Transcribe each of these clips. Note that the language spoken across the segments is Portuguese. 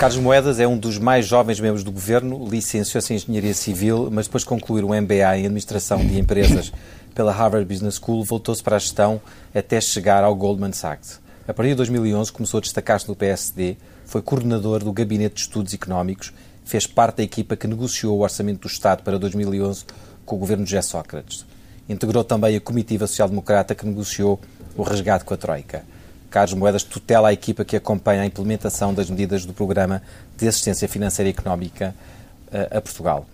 Carlos Moedas é um dos mais jovens membros do governo, licenciou-se em Engenharia Civil, mas depois de concluir o MBA em Administração de Empresas pela Harvard Business School, voltou-se para a gestão até chegar ao Goldman Sachs. A partir de 2011 começou a destacar-se no PSD, foi coordenador do Gabinete de Estudos Económicos, fez parte da equipa que negociou o Orçamento do Estado para 2011 com o governo de José Sócrates. Integrou também a comitiva social-democrata que negociou o resgate com a Troika. Carlos Moedas tutela a equipa que acompanha a implementação das medidas do Programa de Assistência Financeira e Económica uh, a Portugal.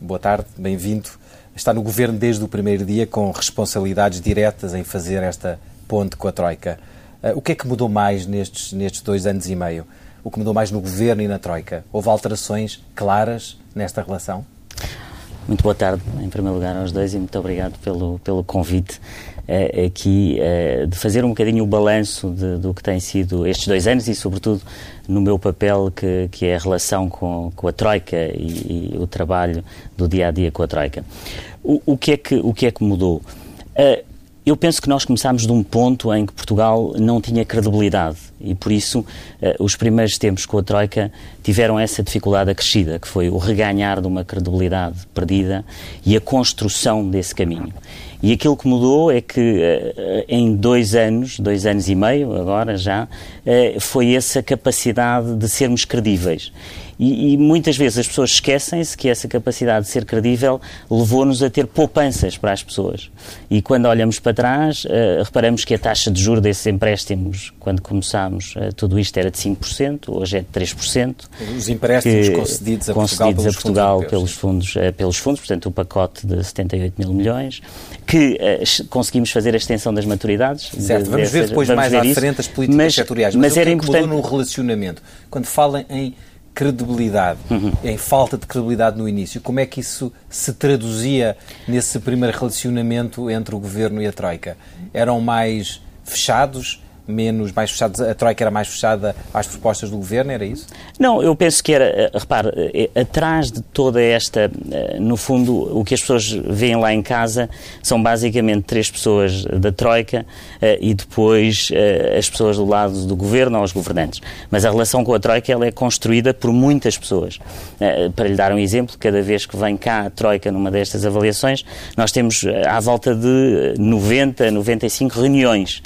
Boa tarde, bem-vindo. Está no Governo desde o primeiro dia com responsabilidades diretas em fazer esta ponte com a Troika. Uh, o que é que mudou mais nestes, nestes dois anos e meio? O que mudou mais no Governo e na Troika? Houve alterações claras nesta relação? Muito boa tarde, em primeiro lugar, aos dois e muito obrigado pelo, pelo convite uh, aqui uh, de fazer um bocadinho o balanço de, do que tem sido estes dois anos e, sobretudo, no meu papel que, que é a relação com, com a Troika e, e, o trabalho do dia a dia com a Troika. O, o, que, é que, o que é que mudou? Uh, eu penso que nós começámos de um ponto em que Portugal não tinha credibilidade e, por isso, os primeiros tempos com a Troika tiveram essa dificuldade acrescida, que foi o reganhar de uma credibilidade perdida e a construção desse caminho. E aquilo que mudou é que eh, em dois anos, dois anos e meio agora já, eh, foi essa capacidade de sermos credíveis. E, e, muitas vezes as pessoas esquecem-se que essa capacidade de ser credível levou-nos a ter poupanças para as pessoas. E quando olhamos para trás, uh, reparamos que a taxa de juros desses empréstimos, quando começámos, uh, tudo isto era de 5%, hoje é de 3%. Os empréstimos que, concedidos a concedidos Portugal, pelos, a Portugal fundos pelos, fundos, uh, pelos fundos, portanto, o pacote de 78 mil milhões, que conseguimos fazer a extensão das maturidades. Certo, de, vamos dessas, ver depois vamos mais ver à isso, frente as políticas mas, setoriais. Mas, mas era é importante... no relacionamento? Quando falam em credibilidade, uhum. em falta de credibilidade no início. Como é que isso se traduzia nesse primeiro relacionamento entre o governo e a Troika? Eram mais fechados? Menos, mais fechados, a Troika era mais fechada às propostas do Governo, era isso? Não, eu penso que era, eh, repare, eh, atrás de toda esta, eh, no fundo, o que as pessoas veem lá em casa são basicamente três pessoas da Troika e depois as pessoas do lado do Governo ou os governantes. Mas a relação com a Troika ela é construída por muitas pessoas. Para lhe dar um exemplo, cada vez que vem cá a Troika numa destas avaliações, nós temos à volta de 90, 95 reuniões.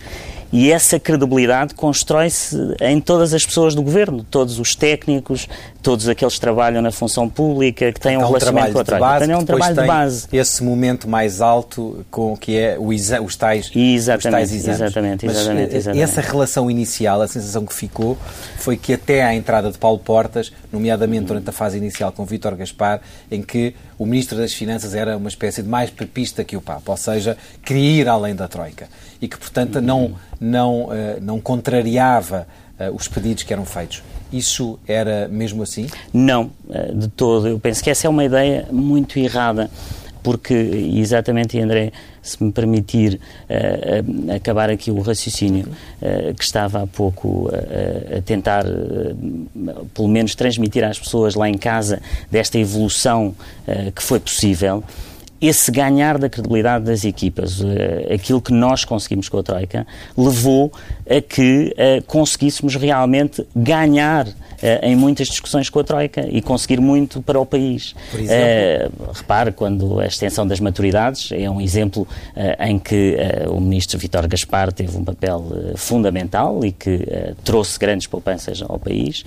E essa credibilidade constrói-se em todas as pessoas do governo, todos os técnicos, todos aqueles que trabalham na função pública, que têm um, um relacionamento com a Troika. Base, é um trabalho de base. Esse momento mais alto com que é os tais, exatamente, os tais exames. Exatamente, Mas, exatamente, eh, exatamente. Essa relação inicial, a sensação que ficou, foi que até à entrada de Paulo Portas, nomeadamente durante a fase inicial com Vítor Gaspar, em que o Ministro das Finanças era uma espécie de mais papista que o Papa, ou seja, queria ir além da Troika. E que, portanto, não, não, eh, não contrariava eh, os pedidos que eram feitos. Isso era mesmo assim? Não, eh, de todo. Eu penso que essa é uma ideia muito errada porque, exatamente, André, se me permitir uh, acabar aqui o raciocínio uh, que estava há pouco a tentar, pelo menos, transmitir às pessoas lá em casa desta evolução que foi possível esse ganhar da credibilidade das equipas, aquilo que nós conseguimos com a Troika, levou a que conseguíssemos realmente ganhar uh, em muitas discussões com a Troika e conseguir muito para o país. Por exemplo? Uh, repare, quando a extensão das maturidades é um exemplo uh, em que o ministro Vítor Gaspar teve um papel fundamental e que trouxe grandes poupanças ao país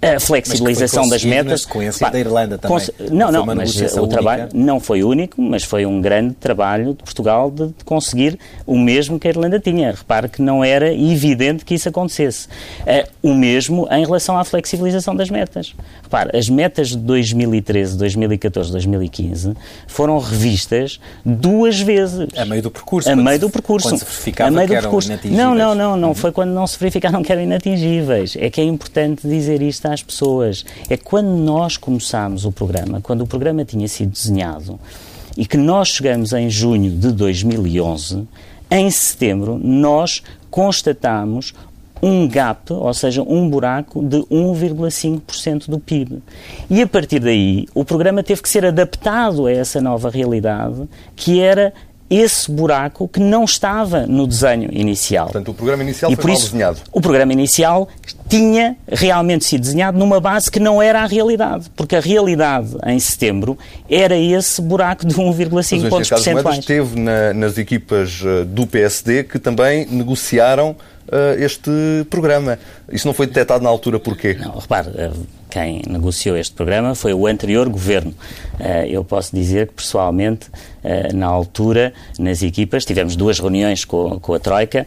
a flexibilização das metas. Na sequência da Irlanda também. Não, não, mas o trabalho não foi único, mas foi um grande trabalho de Portugal de, de, conseguir o mesmo que a Irlanda tinha. Repare que não era evidente que isso acontecesse. Uh, o mesmo em relação à flexibilização das metas. Repare, as metas de 2013, 2014, 2015 foram revistas duas vezes. A meio do percurso. A meio do percurso. Quando se verificava a meio que eram percurso. inatingíveis. Não, não, não, não. Uhum. Foi quando não se verificaram que eram inatingíveis. É que é importante dizer isto às pessoas. É quando nós começámos o programa, quando o programa tinha sido desenhado e que nós chegamos em junho de 2011, em setembro nós constatamos um gap, ou seja, um buraco de 1,5% do PIB. E a partir daí, o programa teve que ser adaptado a essa nova realidade, que era esse buraco que não estava no desenho inicial. Portanto, o programa inicial e foi mal isso, desenhado. O programa inicial tinha realmente sido desenhado numa base que não era a realidade, porque a realidade em setembro era esse buraco de 1,5 pontos percentuais. esteve na, nas equipas eh, do PSD que também negociaram uh, este programa. Isso não foi detectado na altura porquê? Não, repare, uh, quem negociou este programa foi o anterior governo. Uh, eu posso dizer que, pessoalmente, na altura, nas equipas, tivemos duas reuniões com, a Troika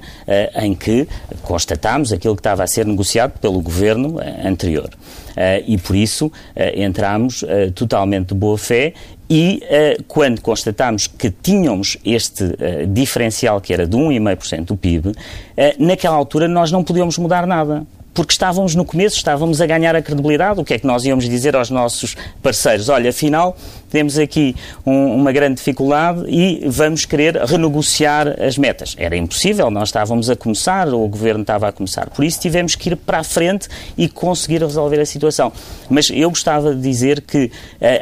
em que constatámos aquilo que estava a ser negociado pelo governo anterior. e por isso entramos totalmente de boa fé e uh, quando constatámos que tínhamos este uh, diferencial que era de 1,5% do PIB, uh, eh, naquela altura nós não podíamos mudar nada porque estávamos no começo, estávamos a ganhar a credibilidade. O que é que nós íamos dizer aos nossos parceiros? Olha, afinal, temos aqui um, uma grande dificuldade e vamos querer renegociar as metas. Era impossível, nós estávamos a começar, o governo estava a começar. Por isso tivemos que ir para a frente e conseguir resolver a situação. Mas eu gostava de dizer que uh,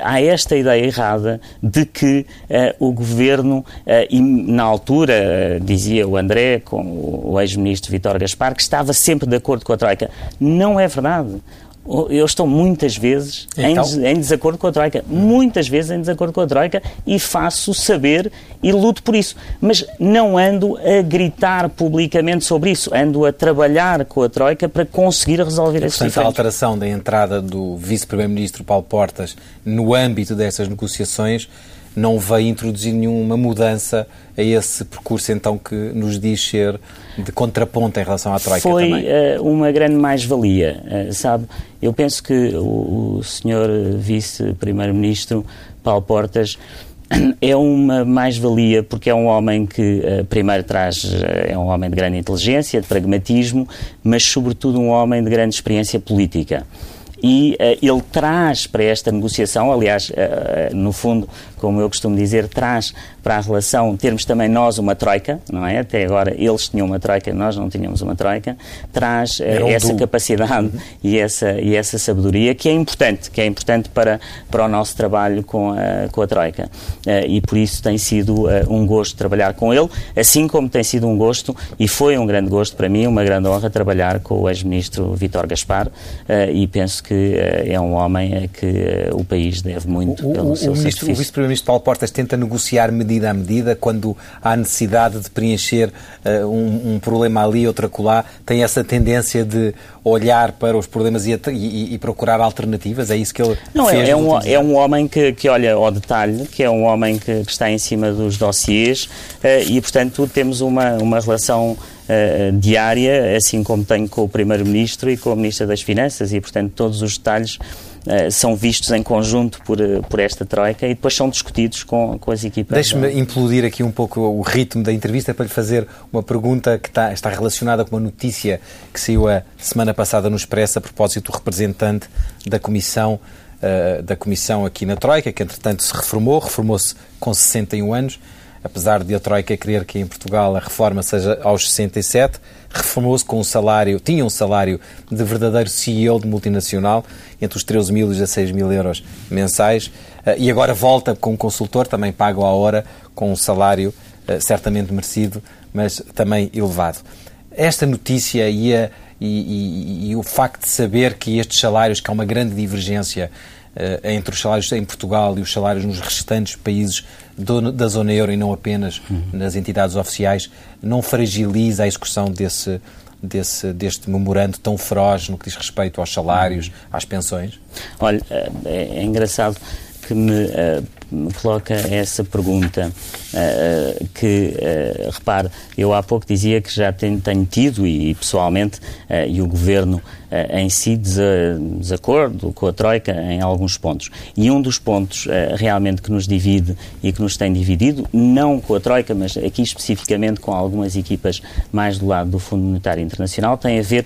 há esta ideia errada de que uh, o governo, uh, e na altura, dizia o André, com o ex-ministro Vítor Gaspar, que estava sempre de acordo com a Troika. Não é verdade eu estou muitas vezes então? em, em, desacordo com a Troika. Muitas vezes em desacordo com a Troika e faço saber e luto por isso. Mas não ando a gritar publicamente sobre isso. Ando a trabalhar com a Troika para conseguir resolver esses Portanto, a alteração da entrada do Vice-Primeiro-Ministro Paulo Portas no âmbito dessas negociações não veio introduzir nenhuma mudança a esse percurso então que nos diz ser de contraponto em relação à Troika Foi também? Uh, uma grande mais-valia, uh, sabe? Eu penso que o, o senhor vice-primeiro-ministro Paulo Portas é uma mais-valia porque é um homem que uh, primeiro traz, é um homem de grande inteligência, de pragmatismo, mas sobretudo um homem de grande experiência política e uh, ele traz para esta negociação, aliás, uh, no fundo, como eu costumo dizer, traz para a relação termos também nós uma troika, não é? Até agora eles tinham uma troika, nós não tínhamos uma troika, traz uh, um essa capacidade uhum. e, essa, e essa sabedoria que é importante, que é importante para, para o nosso trabalho com a, com a troika. e por isso tem sido um gosto trabalhar com ele, assim como tem sido um gosto e foi um grande gosto para mim, uma grande honra trabalhar com o ex-ministro Vítor Gaspar e penso que é um homem a que o país deve muito o, pelo o, seu o, ministro, o vice-primeiro-ministro Paulo Portas tenta negociar medida a medida quando há necessidade de preencher uh, um, um, problema ali, outro acolá. Tem essa tendência de olhar para os problemas e, e, e procurar alternativas? É isso que ele Não, fez é, é um, é um homem que, que olha ao detalhe, que é um homem que, que está em cima dos dossiês e, portanto, temos uma, uma relação uh, diária, assim como tenho com o Primeiro-Ministro e com a Ministra das Finanças, e, portanto, todos os detalhes uh, são vistos em conjunto por, por esta Troika e depois são discutidos com, com as equipas. Deixe-me implodir aqui um pouco o ritmo da entrevista para lhe fazer uma pergunta que está, está relacionada com uma notícia que saiu a semana passada no Expresso a propósito do representante da Comissão Uh, da Comissão aqui na Troika, que entretanto se reformou, reformou-se com 61 anos, apesar de a Troika querer que em Portugal a reforma seja aos 67, reformou-se com um salário, tinha um salário de verdadeiro CEO de multinacional, entre os 13 mil e 16 mil euros mensais, eh, e agora volta com um consultor, também pago à hora, com um salário eh, certamente merecido, mas também elevado. Esta notícia e, a, e, e, e o facto de saber que estes salários, que há uma grande divergência uh, entre os salários em Portugal e os salários nos restantes países do, da zona euro e não apenas uhum. nas entidades oficiais, não fragiliza a execução desse, desse, deste memorando tão feroz no que diz respeito aos salários, uhum. às pensões? Olha, é, é engraçado que me, uh, coloca essa pergunta, uh, que, uh, repare, eu há pouco dizia que já tenho, tenho tido, e, e pessoalmente, e o Governo em si, desacordo com a Troika em alguns pontos. E um dos pontos realmente que nos divide e que nos tem dividido, não com a Troika, mas aqui especificamente com algumas equipas mais do lado do Fundo Monetário Internacional, tem a ver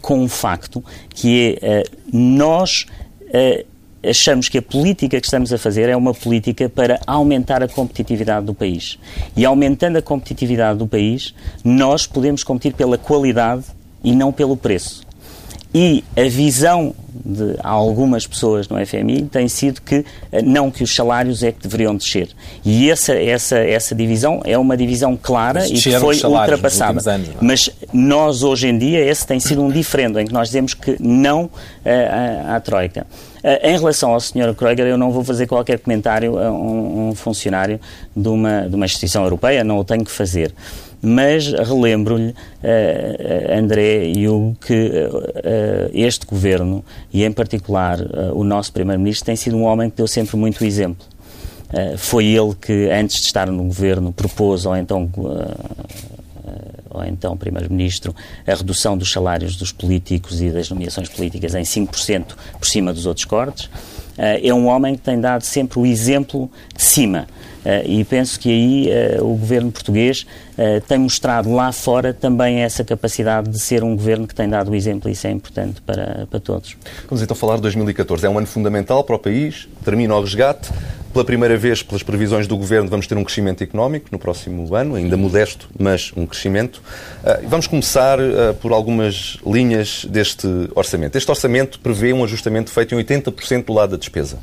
com um facto que é nós achamos que a política que estamos a fazer é uma política para aumentar a competitividade do país. E aumentando a competitividade do país, nós podemos competir pela qualidade e não pelo preço. E a visão de algumas pessoas no FMI tem sido que eh, não que os salários é que deveriam descer. E essa, essa, essa divisão é uma divisão clara e que foi ultrapassada. Anos, é? Mas nós, hoje em dia, esse tem sido um diferendo, em que nós dizemos que não uh, à, à Troika. Uh, em relação ao Sr. Kreuger, eu não vou fazer qualquer comentário a um, um funcionário de uma, de uma instituição europeia, não o tenho que fazer mas relembro-lhe, uh, André e Hugo, que uh, este governo, e em particular uh, o nosso Primeiro-Ministro, tem sido um homem que deu sempre muito exemplo. foi ele que, antes de estar no governo, propôs, ou então ou então Primeiro-Ministro, a redução dos salários dos políticos e das nomeações políticas em 5% por cima dos outros cortes. É um homem que tem dado sempre o exemplo de cima. Uh, e penso que aí uh, o governo português uh, tem mostrado lá fora também essa capacidade de ser um governo que tem dado o exemplo e isso é importante para, para todos. Vamos então falar de 2014. É um ano fundamental para o país, termina o resgate. Pela primeira vez, pelas previsões do governo, vamos ter um crescimento económico no próximo ano, ainda modesto, mas um crescimento. Vamos começar por algumas linhas deste orçamento. Este orçamento prevê um ajustamento feito em 80% do lado da despesa.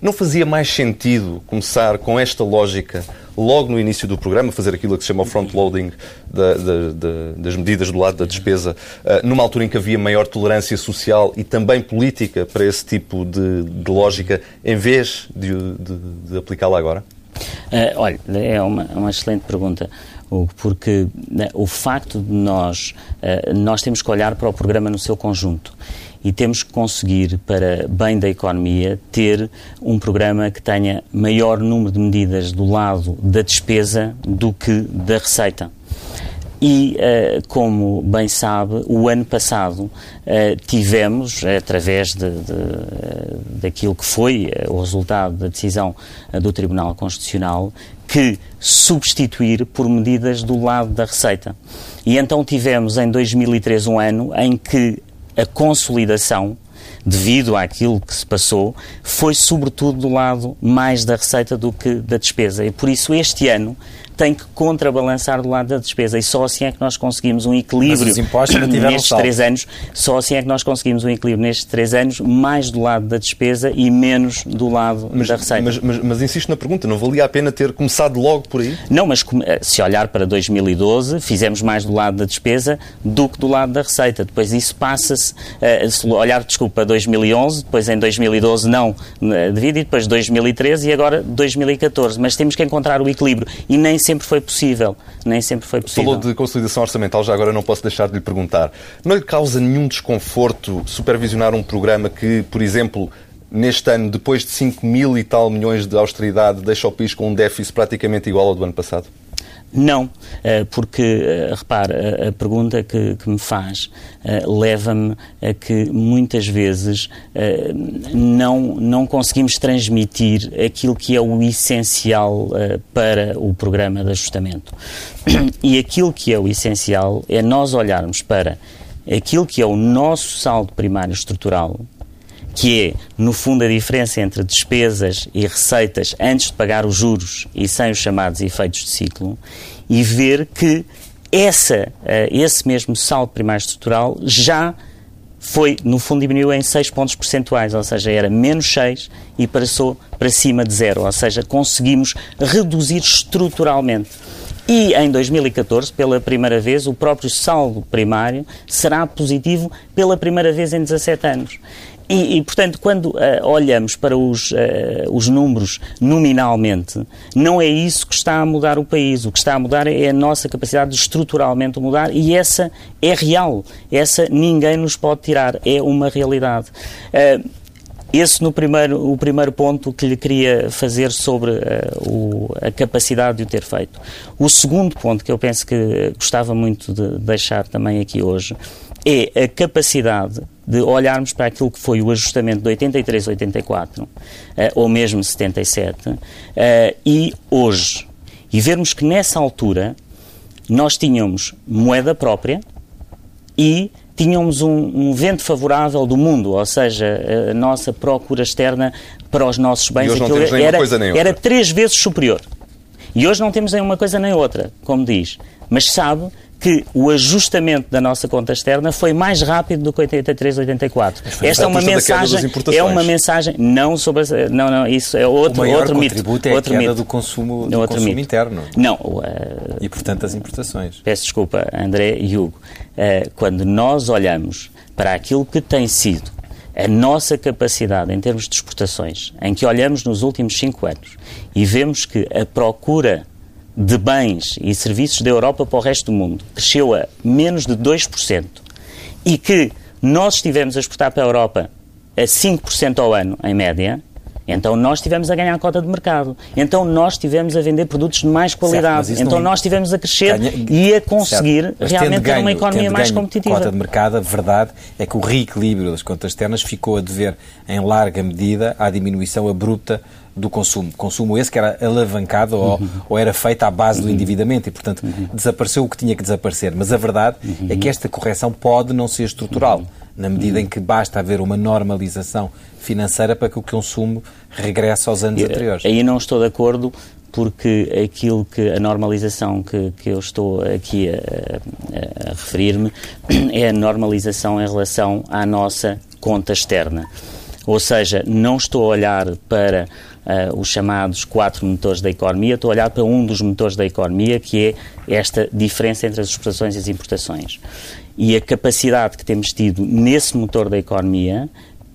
Não fazia mais sentido começar com esta lógica logo no início do programa, fazer aquilo que se chama o front-loading da, da, da, das medidas do lado da despesa, uh, numa altura em que havia maior tolerância social e também política para esse tipo de, de lógica, em vez de, de, de aplicá-la agora? Uh, olha, é uma, uma excelente pergunta. Porque né, o facto de nós, uh, nós temos que olhar para o programa no seu conjunto e temos que conseguir, para bem da economia, ter um programa que tenha maior número de medidas do lado da despesa do que da receita. E, uh, como bem sabe, o ano passado uh, tivemos, através de, de, daquilo que foi o resultado da decisão do Tribunal Constitucional, que substituir por medidas do lado da receita. E então tivemos em 2003 um ano em que a consolidação, devido àquilo que se passou, foi sobretudo do lado mais da receita do que da despesa. E por isso este ano tem que contrabalançar do lado da despesa e só assim é que nós conseguimos um equilíbrio nestes três anos. Só assim é que nós conseguimos um equilíbrio nestes três anos, mais do lado da despesa e menos do lado mas, da receita. Mas, mas, mas, insisto na pergunta, não valia a pena ter começado logo por aí? Não, mas eh, se olhar para 2012, fizemos mais do lado da despesa do que do lado da receita. Depois isso passa-se, uh, se olhar, desculpa, 2011, depois em 2012 não, uh, devido, e depois 2013 e agora 2014. Mas temos que encontrar o equilíbrio e nem sempre foi possível. Nem sempre foi possível. Falou de consolidação orçamental, já agora não posso deixar de lhe perguntar. Não lhe causa nenhum desconforto supervisionar um programa que, por exemplo, neste ano, depois de 5 mil e tal milhões de austeridade, deixa o país com um déficit praticamente igual ao do ano passado? Não, eh, porque, eh, repare, a pergunta que, que me faz eh, leva-me a que muitas vezes não, não conseguimos transmitir aquilo que é o essencial para o programa de ajustamento. E aquilo que é o essencial é nós olharmos para aquilo que é o nosso saldo primário estrutural, que é, no fundo, a diferença entre despesas e receitas antes de pagar os juros e sem os chamados efeitos de ciclo, e ver que essa, eh, esse mesmo saldo primário estrutural já foi, no fundo, diminuiu em 6 pontos percentuais, ou seja, era menos 6 e passou para cima de zero, ou seja, conseguimos reduzir estruturalmente. E em 2014, pela primeira vez, o próprio saldo primário será positivo pela primeira vez em 17 anos. E, e, portanto, quando uh, olhamos para os, uh, os números nominalmente, não é isso que está a mudar o país. O que está a mudar é a nossa capacidade de estruturalmente mudar e essa é real. Essa ninguém nos pode tirar. É uma realidade. Uh, esse no primeiro, o primeiro ponto que lhe queria fazer sobre uh, o, a capacidade de o ter feito. O segundo ponto que eu penso que gostava muito de deixar também aqui hoje é a capacidade de olharmos para aquilo que foi o ajustamento de 83, 84, uh, ou mesmo 77, uh, e hoje. E vermos que nessa altura nós tínhamos moeda própria e tínhamos um, um, vento favorável do mundo, ou seja, a nossa procura externa para os nossos bens era, era três vezes superior. E hoje não temos nem uma coisa nem outra, como diz. Mas sabe que o ajustamento da nossa conta externa foi mais rápido do que 83, 84. Esta é uma mensagem, é uma mensagem não sobre não não isso é outro o outro mito. é outro a queda mito. do consumo, do outro consumo mito. interno. Não. Uh, e portanto as importações. Peço desculpa, André e Hugo. Uh, quando nós olhamos para aquilo que tem sido a nossa capacidade em termos de exportações, em que olhamos nos últimos cinco anos e vemos que a procura de bens e serviços da Europa para o resto do mundo. Cresceu a menos de 2% e que nós estivemos a exportar para a Europa a 5% ao ano, em média, então nós estivemos a ganhar a cota de mercado. Então nós estivemos a vender produtos de mais qualidade. Certo, então nós estivemos a crescer ganha, e a conseguir realmente ter uma economia mais competitiva. cota de mercado, a verdade é que o reequilíbrio das contas externas ficou a dever em larga medida à diminuição abrupta do consumo. Consumo esse que era alavancado ou, uhum. ou era feito à base do uhum. endividamento e, portanto, uhum. desapareceu o que tinha que desaparecer. Mas a verdade é que esta correção pode não ser estrutural, na medida em que basta haver uma normalização financeira para que o consumo regresse aos anos anteriores. Aí não estou de acordo porque aquilo que a normalização que, que eu estou aqui a, a, a referir-me é a normalização em relação à nossa conta externa. Ou seja, não estou a olhar para uh, os chamados quatro motores da economia, estou a olhar para um dos motores da economia, que é esta diferença entre as exportações e as importações. E a capacidade que temos tido nesse motor da economia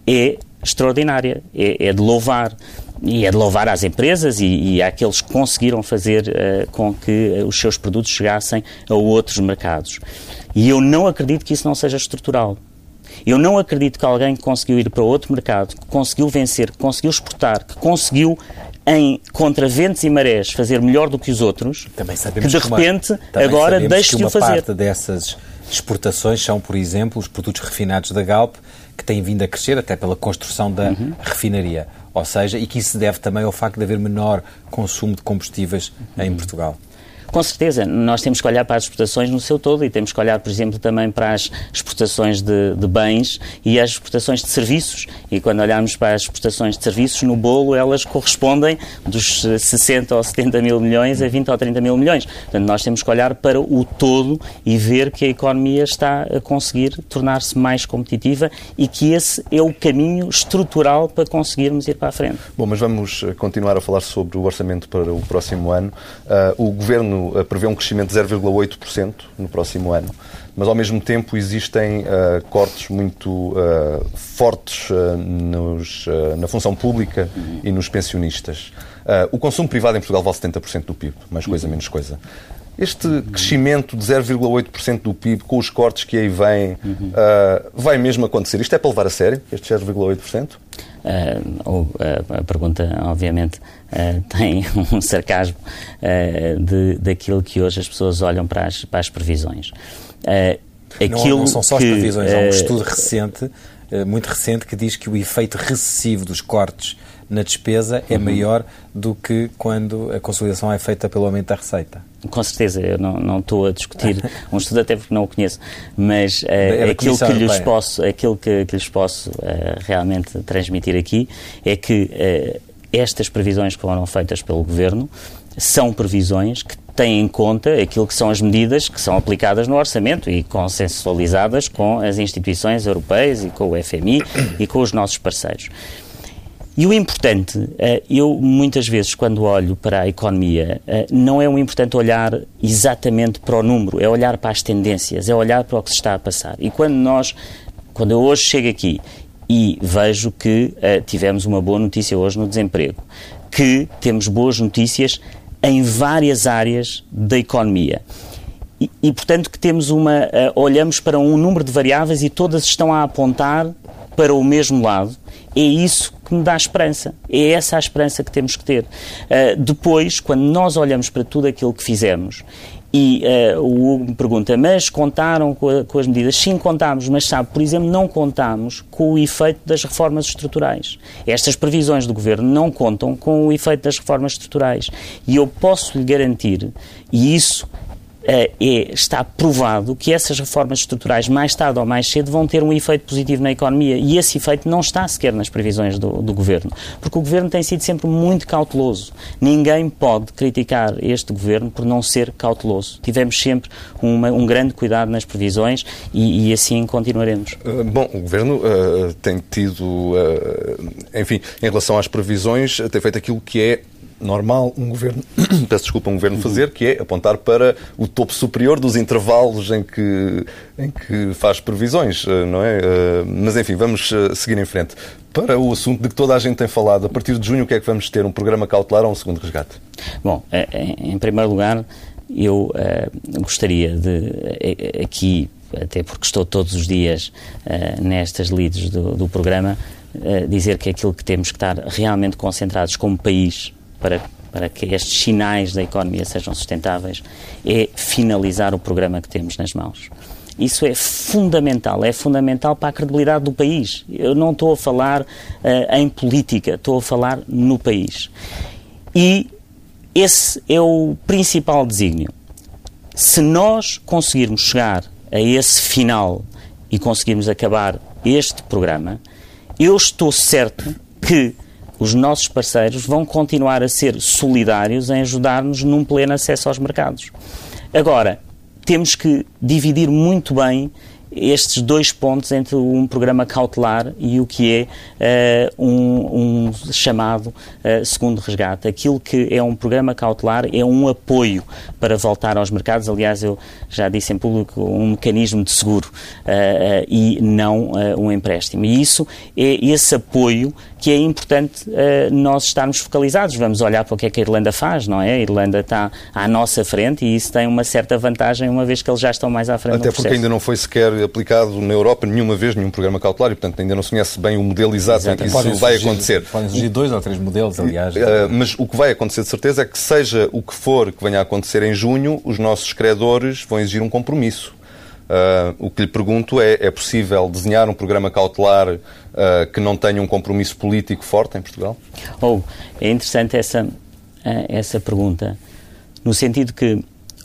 é extraordinária, é, é de louvar. E é de louvar às empresas e, e àqueles que conseguiram fazer uh, com que os seus produtos chegassem a outros mercados. E eu não acredito que isso não seja estrutural. Eu não acredito que alguém que conseguiu ir para outro mercado, que conseguiu vencer, que conseguiu exportar, que conseguiu em contra ventos e marés fazer melhor do que os outros, também sabemos que de repente que uma, agora deixe de o fazer. parte dessas exportações são, por exemplo, os produtos refinados da Galp, que têm vindo a crescer até pela construção da uhum. refinaria. Ou seja, e que isso se deve também ao facto de haver menor consumo de combustíveis uhum. em Portugal. Com certeza, nós temos que olhar para as exportações no seu todo e temos que olhar, por exemplo, também para as exportações de, de bens e as exportações de serviços. E quando olharmos para as exportações de serviços, no bolo elas correspondem dos 60 ou 70 mil milhões a 20 ou 30 mil milhões. Portanto, nós temos que olhar para o todo e ver que a economia está a conseguir tornar-se mais competitiva e que esse é o caminho estrutural para conseguirmos ir para a frente. Bom, mas vamos eh, continuar a falar sobre o orçamento para o próximo ano. Uh, o Governo governo prevê um crescimento de 0,8% no próximo ano, mas ao mesmo tempo existem uh, cortes muito uh, fortes uh, nos, na função pública e nos pensionistas. o consumo privado em Portugal vale 70% do PIB, mais coisa, menos coisa. Este crescimento de 0,8% do PIB, com os cortes que aí vêm, vai mesmo acontecer? Isto é para levar a sério, estes 0,8%? Uh, a pergunta, obviamente, uh, tem um sarcasmo uh, de, daquilo que hoje as pessoas olham para as, para as previsões. Aquilo não, não são só as previsões, há um estudo recente, muito recente, que diz que o efeito recessivo dos cortes na despesa é uhum. maior do que quando a consolidação é feita pelo aumento da receita. Com certeza, eu não, não estou a discutir um estudo até porque não o conheço, mas uh, aquilo, que lhes posso, aquilo que, que lhes posso uh, realmente transmitir aqui é que uh, estas previsões que foram feitas pelo Governo são previsões que têm em conta aquilo que são as medidas que são aplicadas no orçamento e consensualizadas com as instituições europeias e com o FMI e com os nossos parceiros. E o importante, eh, eu muitas vezes quando olho para a economia, eh, não é o importante olhar exatamente para o número, é olhar para as tendências, é olhar para o que se está a passar. E quando nós, quando eu hoje chego aqui e vejo que uh, tivemos uma boa notícia hoje no desemprego, que temos boas notícias em várias áreas da economia. E, e portanto, que temos uma. Uh, olhamos para um número de variáveis e todas estão a apontar para o mesmo lado é isso que me dá esperança. É essa a esperança que temos que ter. Uh, depois, quando nós olhamos para tudo aquilo que fizemos e uh, o Hugo me pergunta, mas contaram com, a, com, as medidas? Sim, contámos, mas sabe, por exemplo, não contámos com o efeito das reformas estruturais. Estas previsões do Governo não contam com o efeito das reformas estruturais. E eu posso lhe garantir, e isso é, está provado que essas reformas estruturais, mais tarde ou mais cedo, vão ter um efeito positivo na economia. E esse efeito não está sequer nas previsões do, do governo. Porque o governo tem sido sempre muito cauteloso. Ninguém pode criticar este governo por não ser cauteloso. Tivemos sempre uma, um grande cuidado nas previsões e, e assim continuaremos. Uh, bom, o governo uh, tem tido, uh, enfim, em relação às previsões, tem feito aquilo que é normal um governo, peço desculpa, um governo fazer, que é apontar para o topo superior dos intervalos em que, em que faz previsões, eh, não é? Eh, mas enfim, vamos eh, seguir em frente. Para o assunto de que toda a gente tem falado, a partir de junho o que é que vamos ter? Um programa cautelar ou um segundo resgate? Bom, em primeiro lugar, eu gostaria de aqui, até porque estou todos os dias nestas lides do, do programa, dizer que aquilo que temos que estar realmente concentrados como país para, para que estes sinais da economia sejam sustentáveis é finalizar o programa que temos nas mãos. Isso é fundamental, é fundamental para a credibilidade do país. Eu não estou a falar uh, em política, estou a falar no país. E esse é o principal desígnio. Se nós conseguirmos chegar a esse final e conseguirmos acabar este programa, eu estou certo que os nossos parceiros vão continuar a ser solidários em ajudar-nos num pleno acesso aos mercados. Agora, temos que dividir muito bem estes dois pontos entre um programa cautelar e o que é uh, um, um, chamado uh, segundo resgate. Aquilo que é um programa cautelar é um apoio para voltar aos mercados. Aliás, eu já disse em público um mecanismo de seguro uh, e não um empréstimo. E isso é esse apoio que é importante nós estarmos focalizados. Vamos olhar para o que é que a Irlanda faz, não é? A Irlanda está à nossa frente e isso tem uma certa vantagem, uma vez que eles já estão mais à frente Até porque ainda não foi sequer aplicado na Europa nenhuma vez nenhum programa cautelar e, portanto, ainda não se conhece bem o modelo exato em que isso podem vai surgir, acontecer. Podem surgir dois ou três modelos, aliás. Uh, mas o que vai acontecer de certeza é que, seja o que for que venha a acontecer em junho, os nossos credores vão exigir um compromisso. Uh, o que lhe pergunto é: é possível desenhar um programa cautelar uh, que não tenha um compromisso político forte em Portugal? Oh, é interessante essa, essa pergunta, no sentido que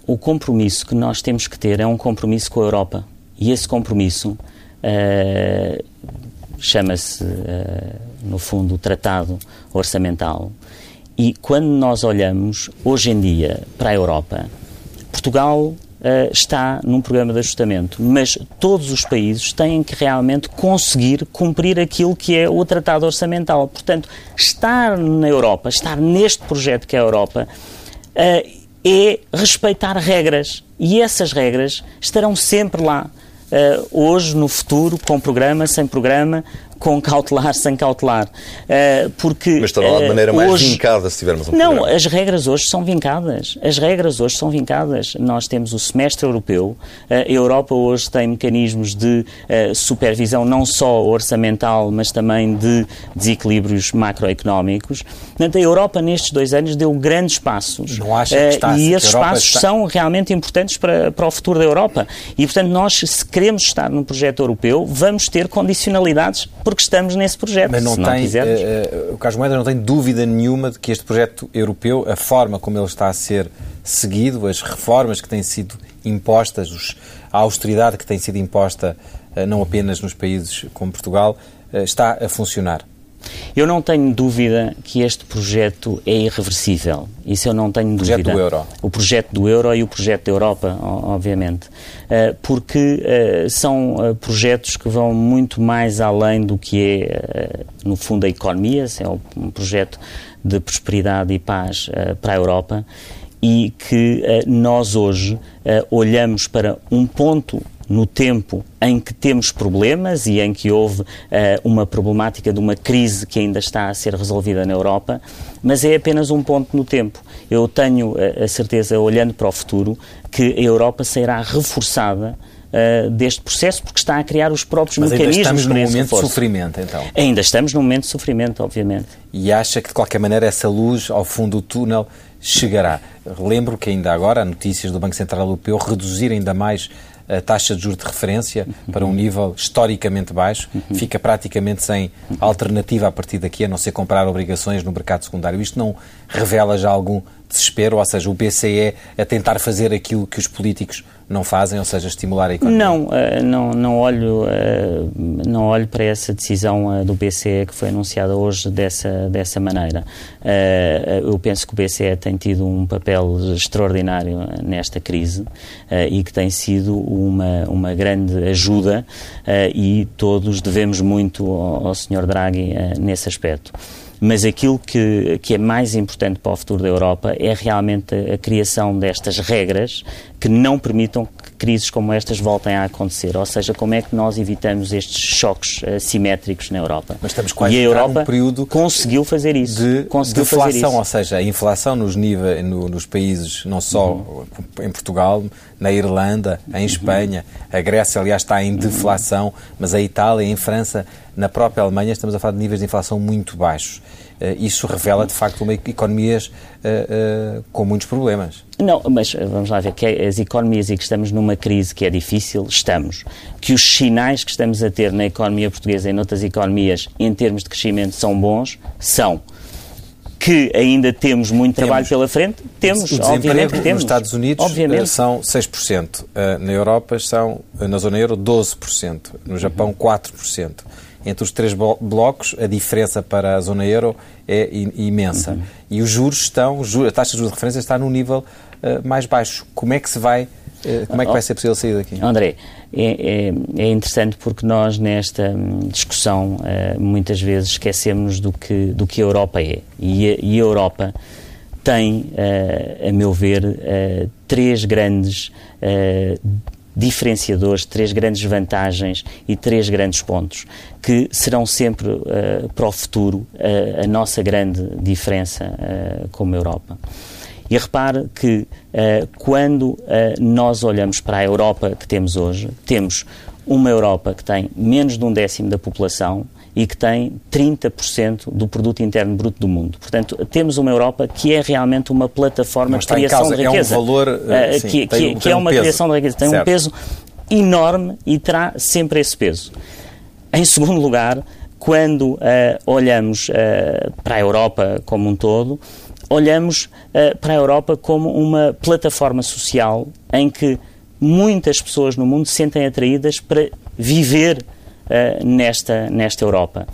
o compromisso que nós temos que ter é um compromisso com a Europa. E esse compromisso chama-se, no fundo, o Tratado Orçamental. E quando nós olhamos hoje em dia para a Europa, Portugal uh, está num programa de ajustamento, mas todos os países têm que realmente conseguir cumprir aquilo que é o tratado orçamental. Portanto, estar na Europa, estar neste projeto que é a Europa, uh, é respeitar regras. E essas regras estarão sempre lá. Uh, hoje, no futuro, com programa, sem programa, com cautelar, sem cautelar. Uh, porque, Mas estará lá de maneira uh, mais hoje... vincada se tivermos um Não, programa. as regras hoje são vincadas. As regras hoje são vincadas. Nós temos o semestre europeu. Uh, a Europa hoje tem mecanismos de supervisão não só orçamental, mas também de desequilíbrios macroeconómicos. Portanto, a Europa nestes dois anos deu grandes passos. Não acha que está, e esses passos está... são realmente importantes para, para o futuro da Europa. E, portanto, nós, se queremos estar num projeto europeu, vamos ter condicionalidades porque estamos nesse projeto. Mas não se tem, não quisermos... uh, o Carlos Moedas não tem dúvida nenhuma de que este projeto europeu, a forma como ele está a ser seguido, as reformas que têm sido impostas, os, a austeridade que tem sido imposta uh, não apenas nos países como Portugal, uh, está a funcionar. Eu não tenho dúvida que este projeto é irreversível. Isso eu não tenho dúvida. O projeto do euro. O projeto do euro e o projeto da Europa, obviamente. Eh, porque eh, são eh, projetos que vão muito mais além do que é, no fundo, a economia. É um projeto de prosperidade e paz para a Europa e que nós hoje olhamos para um ponto no tempo em que temos problemas e em que houve uh, uma problemática de uma crise que ainda está a ser resolvida na Europa, mas é apenas um ponto no tempo. Eu tenho uh, a certeza, olhando para o futuro, que a Europa será reforçada Uh, deste processo, porque está a criar os próprios Mas mecanismos ainda estamos num momento reforço. de sofrimento, então. Ainda estamos num momento de sofrimento, obviamente. E acha que, de qualquer maneira, essa luz ao fundo do túnel chegará? Lembro que ainda agora, há notícias do Banco Central Europeu reduzir ainda mais a taxa de juros de referência para um nível historicamente baixo, fica praticamente sem alternativa a partir daqui, a não ser comprar obrigações no mercado secundário. Isto não revela já algum desespero, ou seja, o BCE a tentar fazer aquilo que os políticos não fazem, ou seja, estimular a economia? Não, eh, não, não, olho, eh, não olho para essa decisão eh, do BCE que foi anunciada hoje dessa, dessa maneira. Eu penso que o BCE tem tido um papel extraordinário nesta crise e que tem sido uma, uma grande ajuda e todos devemos muito ao, ao Sr. Draghi nesse aspecto mas aquilo que, que é mais importante para o futuro da Europa é realmente a, a criação destas regras que não permitam crises como estas voltem a acontecer. Ou seja, como é que nós evitamos estes choques assimétricos na Europa? Mas estamos quase e a Europa um período conseguiu fazer isso. De conseguiu deflação, isso. ou seja, a inflação nos, níveis, no, nos países, não só uhum. em Portugal, na Irlanda, em uhum. Espanha, a Grécia, aliás, está em deflação, uhum. mas a Itália, em França, na própria Alemanha, estamos a falar de níveis de inflação muito baixos. Uh, isso revela, de facto, uma economias uh, uh, com muitos problemas. Não, mas vamos lá ver que as economias e que estamos numa crise que é difícil, estamos. Que os sinais que estamos a ter na economia portuguesa e noutras economias em termos de crescimento são bons, são que ainda temos muito temos. trabalho pela frente? Temos, o obviamente que temos. nos Estados Unidos obviamente. são 6%, na Europa são, na zona euro, 12%, no Japão, 4% entre os três blocos, a diferença para a zona euro é imensa. Uhum. E os juros estão, a taxa de juros de referência está num nível uh, mais baixo. Como é que se vai, uh, como é que vai ser possível sair daqui? André, é, é, é interessante porque nós nesta hum, discussão uh, muitas vezes esquecemos do que, do que a Europa é. E a, e a Europa tem, a meu ver, três grandes diferenciadores, três grandes vantagens e três grandes pontos que serão sempre uh, para o futuro uh, a nossa grande diferença uh, como Europa. E repare que quando nós olhamos para a Europa que temos hoje, temos uma Europa que tem menos de um décimo da população, e que tem 30% do produto interno bruto do mundo. Portanto, temos uma Europa que é realmente uma plataforma de criação de riqueza. É um valor, uh, sim, que, tem, que, é uma peso. criação de riqueza. Tem certo. um peso enorme e terá sempre esse peso. Em segundo lugar, quando uh, olhamos uh, para a Europa como um todo, olhamos uh, para a Europa como uma plataforma social em que muitas pessoas no mundo se sentem atraídas para viver uh, nesta, nesta Europa.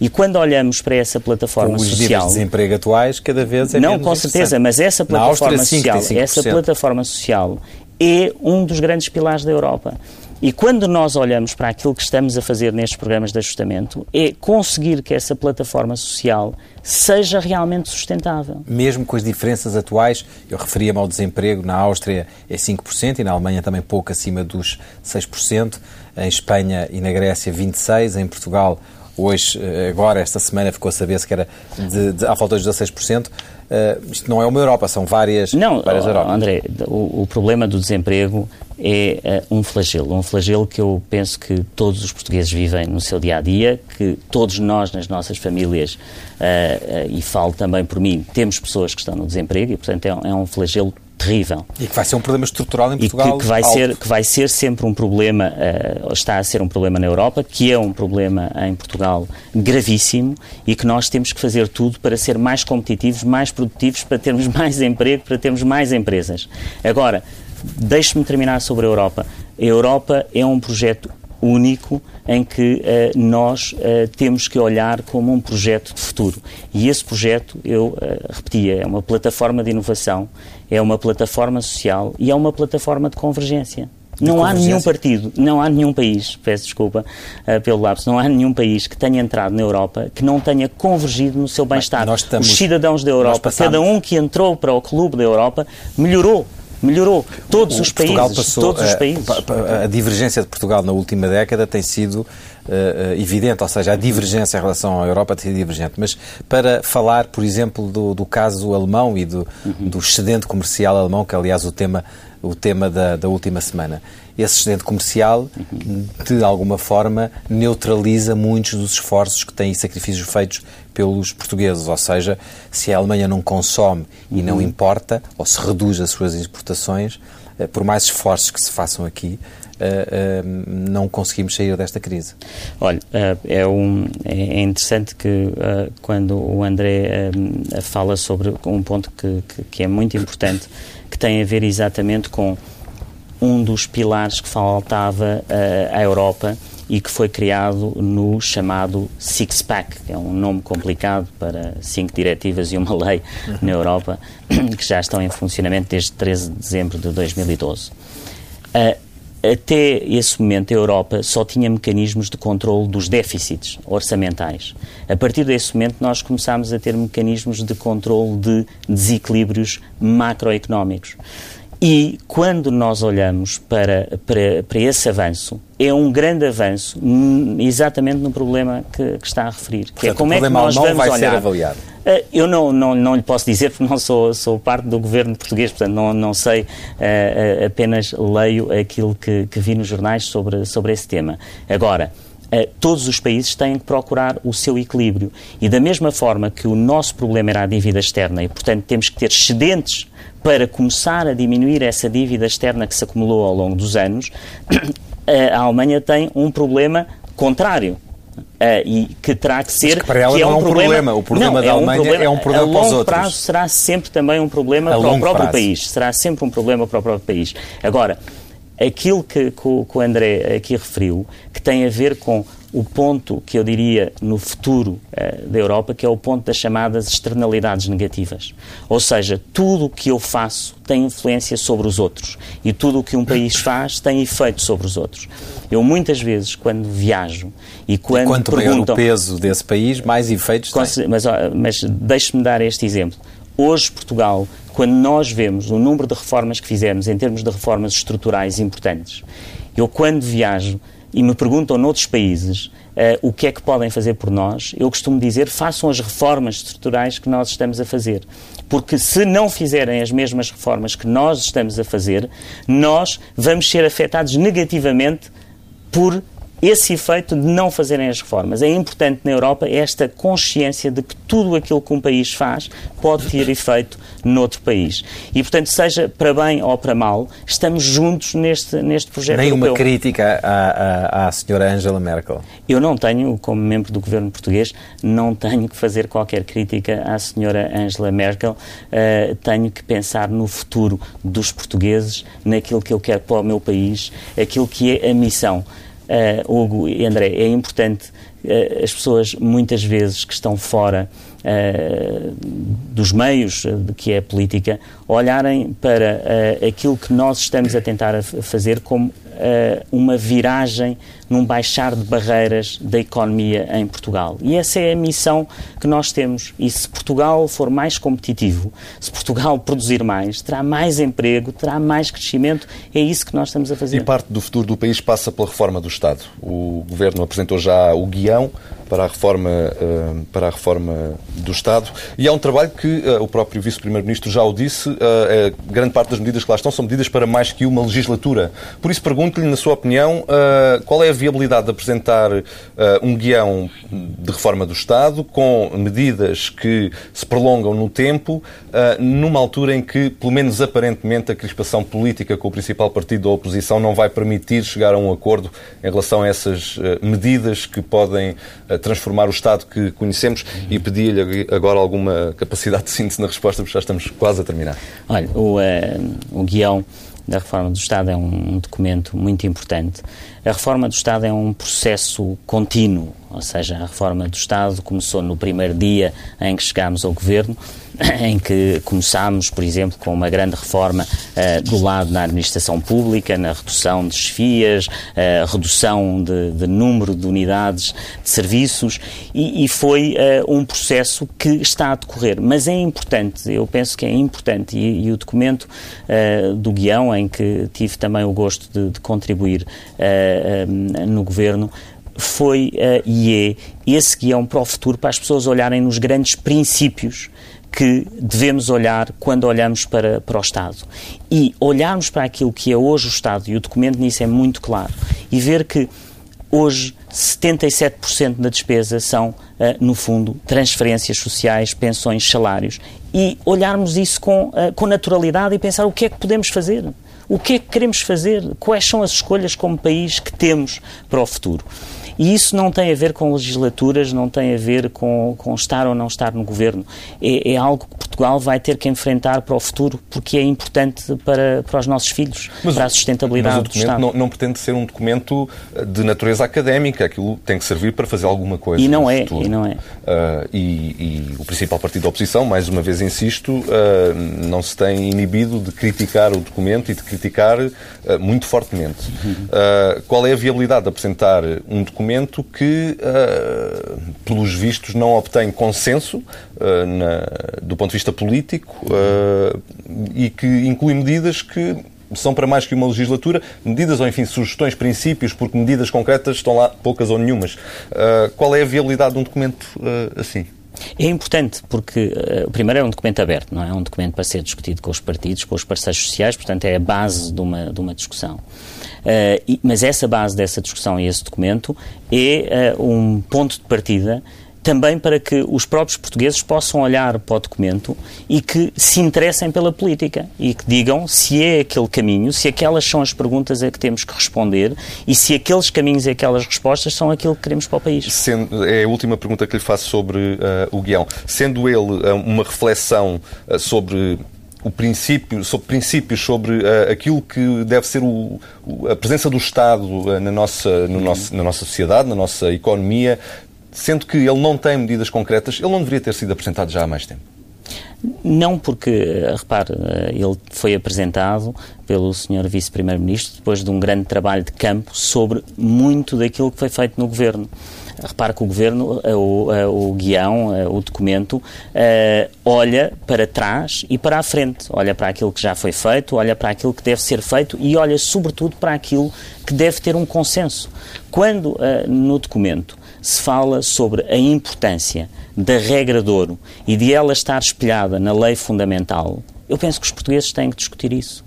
E quando olhamos para essa plataforma com os social. Os de desemprego atuais, cada vez é Não, com certeza, mas essa plataforma Áustria, social, essa plataforma social é um dos grandes pilares da Europa. E quando nós olhamos para aquilo que estamos a fazer nestes programas de ajustamento, é conseguir que essa plataforma social seja realmente sustentável. Mesmo com as diferenças atuais, eu referia-me ao desemprego, na Áustria é 5% e na Alemanha também pouco acima dos 6%, em Espanha e na Grécia 26%, em Portugal hoje, eh, agora, esta semana, ficou a saber-se que era de, de, à falta de 16%. Uh, isto não é uma Europa, são várias, não, várias Europas. André, o, o, problema do desemprego é uh, um flagelo. Um flagelo que eu penso que todos os portugueses vivem no seu dia a dia, que todos nós, nas nossas famílias, uh, e falo também por mim, temos pessoas que estão no desemprego e, portanto, é, é um flagelo terrível. E que vai ser um problema estrutural em Portugal. E que, que vai, ser, que vai ser sempre um problema, uh, está a ser um problema na Europa, que é um problema em Portugal gravíssimo e que nós temos que fazer tudo para ser mais competitivos, mais produtivos, para termos mais emprego, para termos mais empresas. Agora, deixe-me terminar sobre a Europa. A Europa é um projeto único em que uh, nós uh, temos que olhar como um projeto de futuro. E esse projeto, eu uh, repetia, é uma plataforma de inovação, é uma plataforma social e é uma plataforma de convergência. De não há nenhum partido, não há nenhum país, peço desculpa uh, pelo lapso, não há nenhum país que tenha entrado na Europa que não tenha convergido no seu bem-estar. Os cidadãos da Europa, passamos... cada um que entrou para o clube da Europa, melhorou melhorou. Todos o os Portugal países. Passou, todos os países. A, a, divergência de Portugal na última década tem sido uh, evidente, ou seja, a divergência em relação à Europa tem sido divergente. Mas para falar, por exemplo, do, do caso alemão e do, uhum. do excedente comercial alemão, que aliás o tema, o tema da, da última semana. Esse excedente comercial, de alguma forma, neutraliza muitos dos esforços que têm e sacrifícios feitos pelos portugueses. Ou seja, se a Alemanha não consome e não uhum. importa, ou se reduz as suas exportações, eh, por mais esforços que se façam aqui, não conseguimos sair desta crise? Olha, é, um, é interessante que quando o André fala sobre um ponto que, que é muito importante, que tem a ver exatamente com um dos pilares que faltava uh, à Europa e que foi criado no chamado Six Pack, que é um nome complicado para cinco diretivas e uma lei na Europa, que já estão em funcionamento desde 13 de dezembro de 2012. Uh, até esse momento, a Europa só tinha mecanismos de controle dos déficits orçamentais. A partir desse momento, nós começámos a ter mecanismos de controle de desequilíbrios macroeconómicos. E quando nós olhamos para, para, para esse avanço, é um grande avanço hum, exatamente no problema que, que está a referir. Que é Portanto, é como é que nós vamos vai olhar. Ser avaliado. Eh, eu não, não, não lhe posso dizer porque não sou, sou parte do governo português, portanto não, não sei, uh, apenas leio aquilo que, que vi nos jornais sobre, sobre esse tema. Agora, todos os países têm que procurar o seu equilíbrio. E da mesma forma que o nosso problema era a dívida externa e, portanto, temos que ter excedentes para começar a diminuir essa dívida externa que se acumulou ao longo dos anos, a Alemanha tem um problema contrário. Uh, e que terá que ser. Que para ela que é não é um problema. problema. O problema não, da é Alemanha um problema, é um problema para os outros. A longo prazo será sempre também um problema a para o próprio prazo. país. Será sempre um problema para o próprio país. Agora, aquilo que, que o André aqui referiu, que tem a ver com o ponto que eu diria no futuro uh, da Europa, que é o ponto das chamadas externalidades negativas. Ou seja, tudo o que eu faço tem influência sobre os outros e tudo o que um país faz tem efeito sobre os outros. Eu muitas vezes, quando viajo e quando e quanto maior o peso desse país, mais efeitos tem. Mas, mas deixe-me dar este exemplo. Hoje, Portugal, quando nós vemos o número de reformas que fizemos em termos de reformas estruturais importantes, eu quando viajo e me perguntam noutros países uh, o que é que podem fazer por nós, eu costumo dizer façam as reformas estruturais que nós estamos a fazer. Porque se não fizerem as mesmas reformas que nós estamos a fazer, nós vamos ser afetados negativamente por esse efeito de não fazerem as reformas. É importante na Europa esta consciência de que tudo aquilo que um país faz pode ter efeito noutro país. E, portanto, seja para bem ou para mal, estamos juntos neste, neste projeto Nem europeu. uma crítica à, à, à senhora Angela Merkel? Eu não tenho, como membro do governo português, não tenho que fazer qualquer crítica à senhora Angela Merkel. Uh, tenho que pensar no futuro dos portugueses, naquilo que eu quero para o meu país, aquilo que é a missão Hugo e André, é importante uh, as pessoas muitas vezes que estão fora dos meios de que é a política olharem para aquilo que nós estamos a tentar a fazer como uma viragem num baixar de barreiras da economia em Portugal. E essa é a missão que nós temos. E se Portugal for mais competitivo, se Portugal produzir mais, terá mais emprego, terá mais crescimento. É isso que nós estamos a fazer. E parte do futuro do país passa pela reforma do Estado. O Governo apresentou já o guião para a reforma, eh, para a reforma do Estado e é um trabalho que eh, o próprio Vice-Primeiro-Ministro já o disse, é, grande parte das medidas que lá estão são medidas para mais que uma legislatura. Por isso pergunto-lhe, na sua opinião, qual é a viabilidade de apresentar um guião de reforma do Estado com medidas que se prolongam no tempo, numa altura em que, pelo menos aparentemente, a crispação política com o principal partido da oposição não vai permitir chegar a um acordo em relação a essas medidas que podem transformar o Estado que conhecemos e pedir-lhe agora alguma capacidade de síntese na resposta, porque já estamos quase a terminar. Olha, o, uh, o guião da reforma do Estado é um documento muito importante. A reforma do Estado é um processo contínuo, ou seja, a reforma do Estado começou no primeiro dia em que chegámos ao governo em que começámos, por exemplo, com uma grande reforma uh, do lado na administração pública, na redução de chefias, uh, redução de, de, número de unidades de serviços, e, e foi uh, um processo que está a decorrer. Mas é importante, eu penso que é importante, e, e o documento do guião, em que tive também o gosto de, de contribuir no governo, foi e é esse guião para o futuro, para as pessoas olharem nos grandes princípios que devemos olhar quando olhamos para, para o Estado. E olharmos para aquilo que é hoje o Estado, e o documento nisso é muito claro, e ver que hoje 77% da despesa são, uh, no fundo, transferências sociais, pensões, salários. E olharmos isso com, uh, com naturalidade e pensar o que é que podemos fazer. o que é que queremos fazer, quais são as escolhas como país que temos para o futuro. E isso não tem a ver com legislaturas, não tem a ver com, com estar ou não estar no governo. É, é, algo que Portugal vai ter que enfrentar para o futuro, porque é importante para, para os nossos filhos, mas, para a sustentabilidade mas o documento do Estado. Não, não pretende ser um documento de natureza académica, aquilo tem que servir para fazer alguma coisa. E não é, futuro. e não é. Uh, e, e, o principal partido da oposição, mais uma vez insisto, uh, não se tem inibido de criticar o documento e de criticar uh, muito fortemente. qual é a viabilidade de apresentar um documento que, pelos vistos, não obtém consenso na, do ponto de vista político uh, e que inclui medidas que são para mais que uma legislatura, medidas ou, enfim, sugestões, princípios, porque medidas concretas estão lá poucas ou nenhumas. qual é a viabilidade de um documento assim? É importante porque, uh, primeiro, é um documento aberto, não é? É um documento para ser discutido com os partidos, com os parceiros sociais, portanto, é a base de uma, de uma discussão. Uh, e, mas essa base dessa discussão e esse documento é uh, um ponto de partida também para que os próprios portugueses possam olhar para o documento e que se interessem pela política e que digam se é aquele caminho, se aquelas são as perguntas a que temos que responder e se aqueles caminhos e aquelas respostas são aquilo que queremos para o país. Sendo, é a última pergunta que lhe faço sobre uh, o guião. Sendo ele uh, uma reflexão uh, sobre o princípio, sobre princípios, sobre uh, aquilo que deve ser o, o, a presença do Estado uh, na, nossa, no nosso, na nossa sociedade, na nossa economia, sendo que ele não tem medidas concretas, ele não deveria ter sido apresentado já há mais tempo? Não, porque, eh, repare, ele foi apresentado pelo Sr. Vice-Primeiro-Ministro depois de um grande trabalho de campo sobre muito daquilo que foi feito no Governo. Repare que o Governo, eh, o, eh, o guião, eh, o documento, olha para trás e para a frente. Olha para aquilo que já foi feito, olha para aquilo que deve ser feito e olha, sobretudo, para aquilo que deve ter um consenso. Quando no documento se fala sobre a importância da regra de ouro e de ela estar espelhada na lei fundamental, eu penso que os portugueses têm que discutir isso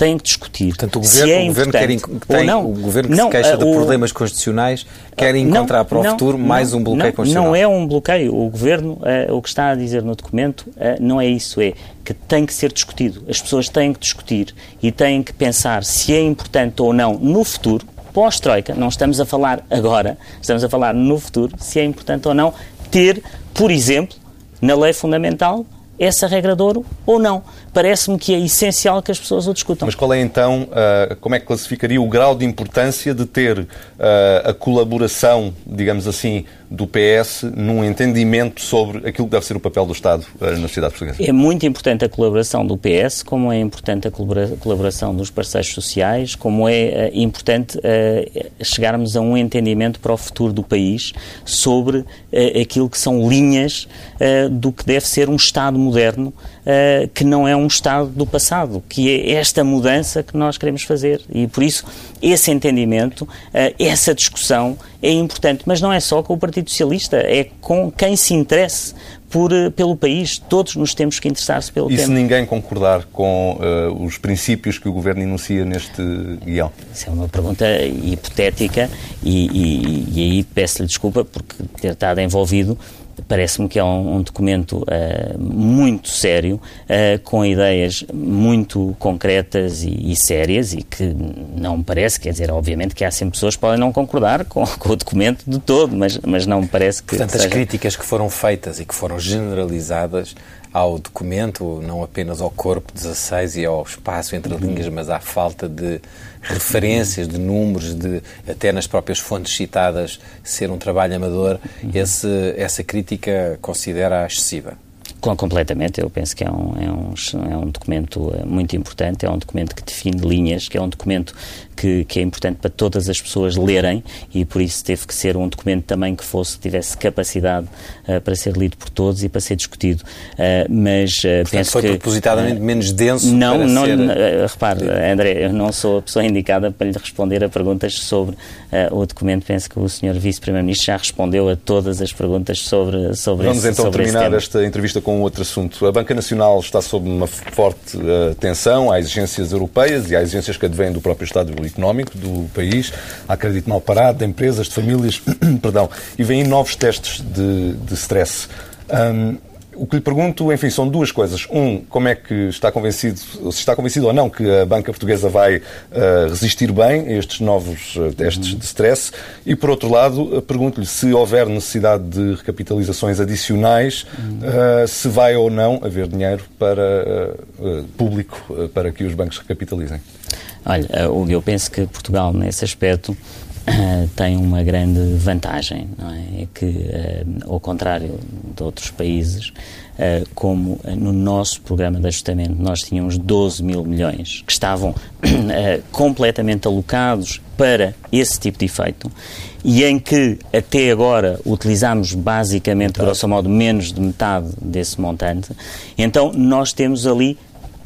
têm que discutir. Portanto, o governo, é o governo, quer, tem, não, o governo que não, se queixa de problemas constitucionais quer encontrar não, para o não, futuro mais um bloqueio constitucional. Não é um bloqueio. O governo, uh, o que está a dizer no documento, uh, não é isso. É que tem que ser discutido. As pessoas têm que discutir e têm que pensar se é importante ou não no futuro, pós-Troika, não estamos a falar agora, estamos a falar no futuro, se é importante ou não ter, por exemplo, na lei fundamental, essa regra de ouro ou não. Parece-me que é essencial que as pessoas o discutam. Mas qual é então, uh, como é que classificaria o grau de importância de ter uh, a colaboração, digamos assim, do PS num entendimento sobre aquilo que deve ser o papel do Estado uh, na sociedade portuguesa? É muito importante a colaboração do PS, como é importante a colaboração dos parceiros sociais, como é importante chegarmos a um entendimento para o futuro do país sobre aquilo que são linhas do que deve ser um Estado moderno uh, que não é um Estado do passado, que é esta mudança que nós queremos fazer. E por isso, esse entendimento, uh, essa discussão é importante. Mas não é só com o Partido Socialista, é com quem se interesse por, eh, pelo país. Todos nos temos que interessar-se pelo e tema. E se ninguém concordar com uh, os princípios que o Governo enuncia neste guião? Isso é uma pergunta hipotética e, e, e aí peço-lhe desculpa porque ter estado envolvido parece-me que é um, um documento uh, muito sério, uh, com ideias muito concretas e, e, sérias e que não me parece, quer dizer, obviamente que há sempre pessoas que podem não concordar com, com o documento de todo, mas, mas não me parece que. Portanto, seja... as críticas que foram feitas e que foram generalizadas ao documento, não apenas ao corpo 16 e ao espaço entre uhum. linhas, mas à falta de referências, de números, de até nas próprias fontes citadas ser um trabalho amador, uhum. esse, essa crítica considera excessiva? Completamente, eu penso que é um, é, um, é um documento eh, muito importante, é um documento que define linhas, que é um documento que, que, é importante para todas as pessoas lerem e por isso teve que ser um documento também que fosse tivesse capacidade uh, para ser lido por todos e para ser discutido. Uh, mas uh, Portanto, penso foi que propositadamente menos denso. Não, não. Ser... repare, André, eu não sou a pessoa indicada para lhe responder a perguntas sobre o documento. Penso que o Sr. Vice-Primeiro-Ministro já respondeu a todas as perguntas sobre sobre Vamos esse, então sobre terminar esta entrevista com outro assunto. A Banca Nacional está sob uma forte tensão. Há exigências europeias e há exigências que advêm do próprio Estado económico do país, há crédito mal parado de empresas, de famílias, perdão, e vêm novos testes de, de stress. Um, o que lhe pergunto, enfim, são duas coisas. Um, como é que está convencido, se está convencido ou não, que a banca portuguesa vai uh, resistir bem a estes novos uh, testes de stress. E, por outro lado, uh, pergunto-lhe se houver necessidade de recapitalizações adicionais, se vai ou não haver dinheiro para público para que os bancos recapitalizem. Olha, eu penso que Portugal, nesse aspecto, tem uma grande vantagem, é? é que, uh, ao contrário de outros países, uh, como no nosso programa de ajustamento nós tínhamos 12 mil milhões que estavam completamente alocados para esse tipo de efeito e em que até agora utilizamos basicamente, grosso modo, menos de metade desse montante, então nós temos ali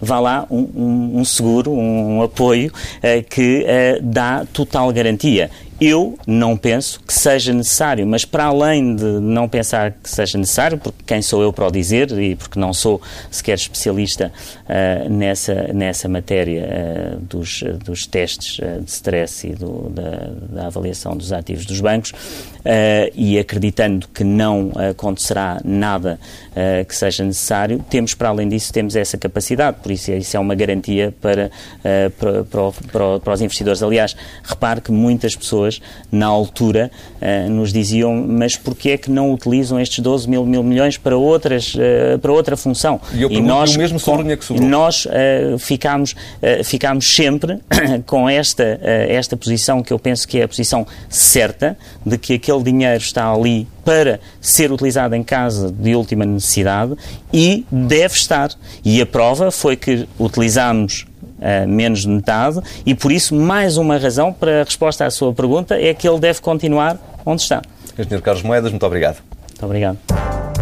vá lá um, um, seguro, um, apoio uh, que uh, dá total garantia. Eu não penso que seja necessário, mas para além de não pensar que seja necessário, porque quem sou eu para o dizer e porque não sou sequer especialista uh, nessa, nessa matéria uh, dos, dos testes uh, de stress e do, da, da, avaliação dos ativos dos bancos, e acreditando que não acontecerá nada que seja necessário, temos para além disso, temos essa capacidade, por isso isso é uma garantia para, para, para, para os investidores. Aliás, repare que muitas pessoas pessoas, na altura, uh, nos diziam, mas porquê é que não utilizam estes 12 mil, mil milhões para, outras, uh, para outra função? E eu e nós, o mesmo sobre que sobrou. Nós uh, ficámos, ficámos sempre com esta, esta posição, que eu penso que é a posição certa, de que aquele dinheiro está ali para ser utilizado em casa de última necessidade e deve estar. E a prova foi que utilizámos uh, menos de metade, e por isso, mais uma razão para a resposta à sua pergunta é que ele deve continuar onde está. Engenheiro Carlos Moedas, muito obrigado. Muito obrigado.